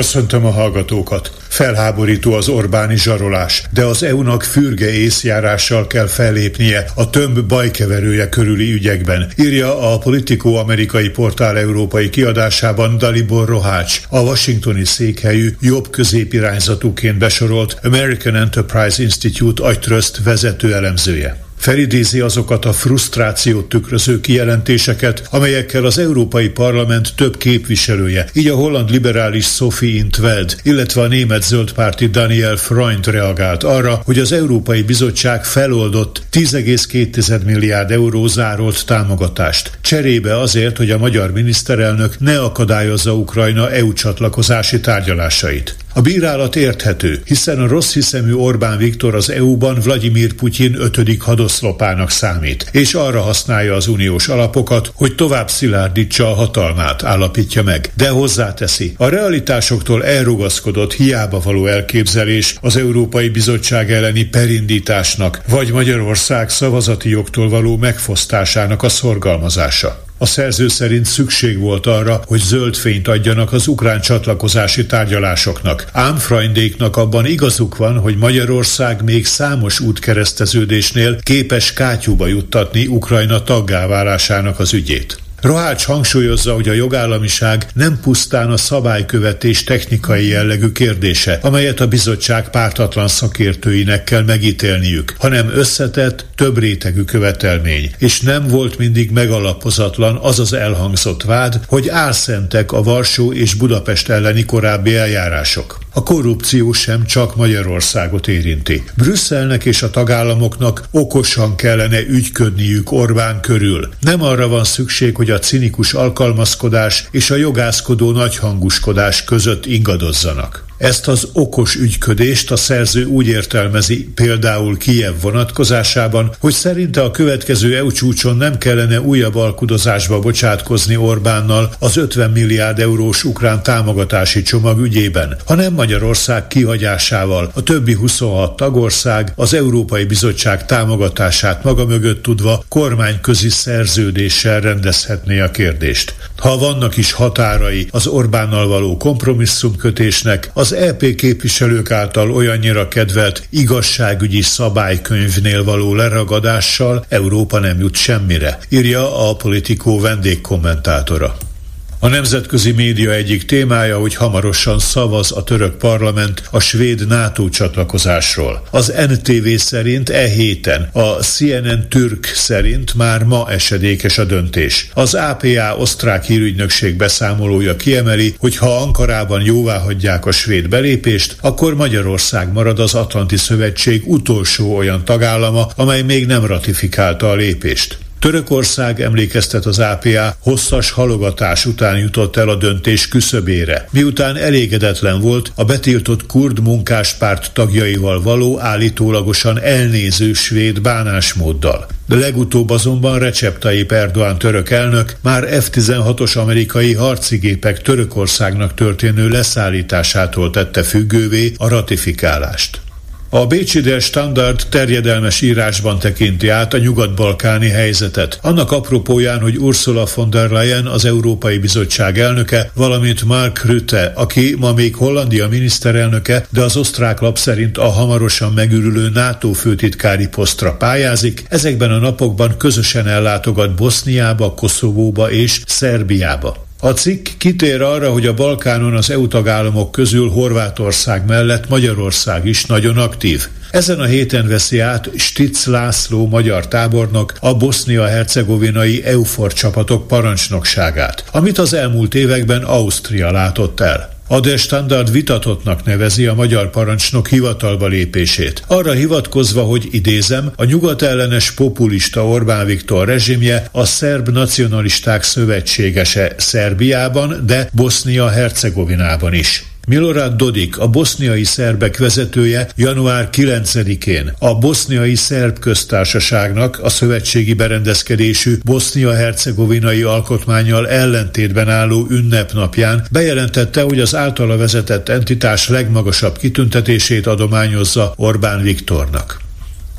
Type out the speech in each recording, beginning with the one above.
Köszöntöm a hallgatókat! Felháborító az Orbáni zsarolás, de az EU-nak fürge észjárással kell fellépnie a tömb bajkeverője körüli ügyekben, írja a Politico amerikai portál európai kiadásában Dalibor Rohács, a washingtoni székhelyű jobb középirányzatúként besorolt American Enterprise Institute agytrözt vezető elemzője. Felidézi azokat a frusztrációt tükröző kijelentéseket, amelyekkel az Európai Parlament több képviselője, így a holland liberális Sophie Intveld, illetve a német zöldpárti Daniel Freund reagált arra, hogy az Európai Bizottság feloldott 10,2 milliárd euró zárolt támogatást. Cserébe azért, hogy a magyar miniszterelnök ne akadályozza Ukrajna EU csatlakozási tárgyalásait. A bírálat érthető, hiszen a rossz hiszemű Orbán Viktor az EU-ban Vladimir Putyin ötödik hadoszlopának számít, és arra használja az uniós alapokat, hogy tovább szilárdítsa a hatalmát, állapítja meg. De hozzáteszi, a realitásoktól elrugaszkodott hiába való elképzelés az Európai Bizottság elleni perindításnak, vagy Magyarország szavazati jogtól való megfosztásának a szorgalmazása. A szerző szerint szükség volt arra, hogy zöld fényt adjanak az ukrán csatlakozási tárgyalásoknak. Ám Freundéknak abban igazuk van, hogy Magyarország még számos útkereszteződésnél képes kátyúba juttatni Ukrajna taggá válásának az ügyét. Rohács hangsúlyozza, hogy a jogállamiság nem pusztán a szabálykövetés technikai jellegű kérdése, amelyet a bizottság pártatlan szakértőinek kell megítélniük, hanem összetett, több rétegű követelmény, és nem volt mindig megalapozatlan az az elhangzott vád, hogy álszentek a Varsó és Budapest elleni korábbi eljárások. A korrupció sem csak Magyarországot érinti. Brüsszelnek és a tagállamoknak okosan kellene ügyködniük Orbán körül. Nem arra van szükség, hogy a cinikus alkalmazkodás és a jogászkodó nagyhanguskodás között ingadozzanak. Ezt az okos ügyködést a szerző úgy értelmezi például Kijev vonatkozásában, hogy szerinte a következő EU csúcson nem kellene újabb alkudozásba bocsátkozni Orbánnal az 50 milliárd eurós ukrán támogatási csomag ügyében, hanem Magyarország kihagyásával a többi 26 tagország az Európai Bizottság támogatását maga mögött tudva kormányközi szerződéssel rendezhetné a kérdést. Ha vannak is határai az Orbánnal való kompromisszumkötésnek, az EP képviselők által olyannyira kedvelt igazságügyi szabálykönyvnél való leragadással Európa nem jut semmire, írja a politikó vendégkommentátora. A nemzetközi média egyik témája, hogy hamarosan szavaz a török parlament a svéd NATO csatlakozásról. Az NTV szerint e héten, a CNN Türk szerint már ma esedékes a döntés. Az APA osztrák hírügynökség beszámolója kiemeli, hogy ha Ankarában jóvá hagyják a svéd belépést, akkor Magyarország marad az Atlanti Szövetség utolsó olyan tagállama, amely még nem ratifikálta a lépést. Törökország emlékeztet az APA hosszas halogatás után jutott el a döntés küszöbére, miután elégedetlen volt a betiltott kurd munkáspárt tagjaival való állítólagosan elnéző svéd bánásmóddal. De legutóbb azonban Recep Tayyip Erdoğan török elnök már F-16-os amerikai harcigépek Törökországnak történő leszállításától tette függővé a ratifikálást. A Bécsi Der Standard terjedelmes írásban tekinti át a nyugat-balkáni helyzetet. Annak apropóján, hogy Ursula von der Leyen, az Európai Bizottság elnöke, valamint Mark Rutte, aki ma még Hollandia miniszterelnöke, de az osztrák lap szerint a hamarosan megürülő NATO főtitkári posztra pályázik, ezekben a napokban közösen ellátogat Boszniába, Koszovóba és Szerbiába. A cikk kitér arra, hogy a Balkánon az EU tagállamok közül Horvátország mellett Magyarország is nagyon aktív. Ezen a héten veszi át Stitz László magyar tábornok a bosznia-hercegovinai EUFOR csapatok parancsnokságát, amit az elmúlt években Ausztria látott el. A De Standard vitatottnak nevezi a magyar parancsnok hivatalba lépését. Arra hivatkozva, hogy idézem, a nyugatellenes populista Orbán Viktor rezsimje a szerb nacionalisták szövetségese Szerbiában, de Bosznia-Hercegovinában is. Milorad Dodik, a boszniai szerbek vezetője január 9-én a boszniai szerb köztársaságnak a szövetségi berendezkedésű bosznia-hercegovinai alkotmányjal ellentétben álló ünnepnapján bejelentette, hogy az általa vezetett entitás legmagasabb kitüntetését adományozza Orbán Viktornak.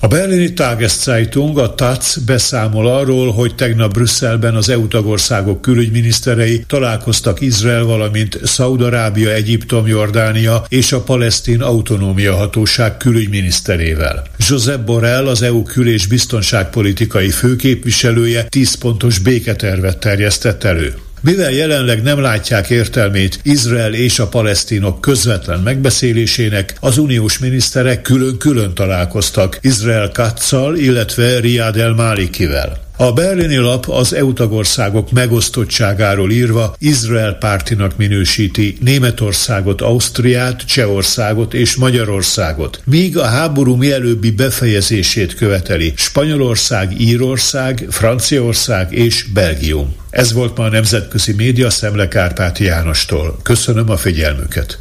A berlini Tageszeitung, a TAC beszámol arról, hogy tegnap Brüsszelben az EU tagországok külügyminiszterei találkoztak Izrael, valamint Szaudarábia, Egyiptom, Jordánia és a palesztin autonómia hatóság külügyminiszterével. Josep Borrell, az EU kül- és biztonságpolitikai főképviselője 10 pontos béketervet terjesztett elő. Mivel jelenleg nem látják értelmét Izrael és a palesztinok közvetlen megbeszélésének, az uniós miniszterek külön-külön találkoztak Izrael Katzal, illetve Riyad el Malikivel. A berlini lap az EU tagországok megosztottságáról írva Izrael pártinak minősíti Németországot, Ausztriát, Csehországot és Magyarországot, míg a háború mielőbbi befejezését követeli Spanyolország, Írország, Franciaország és Belgium. Ez volt ma a Nemzetközi Média Szemle Kárpáti Jánostól. Köszönöm a figyelmüket.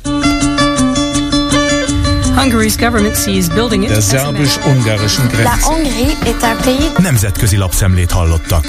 Der szerbus-ungarischen Grenze. Nemzetközi lapszemlét hallottak.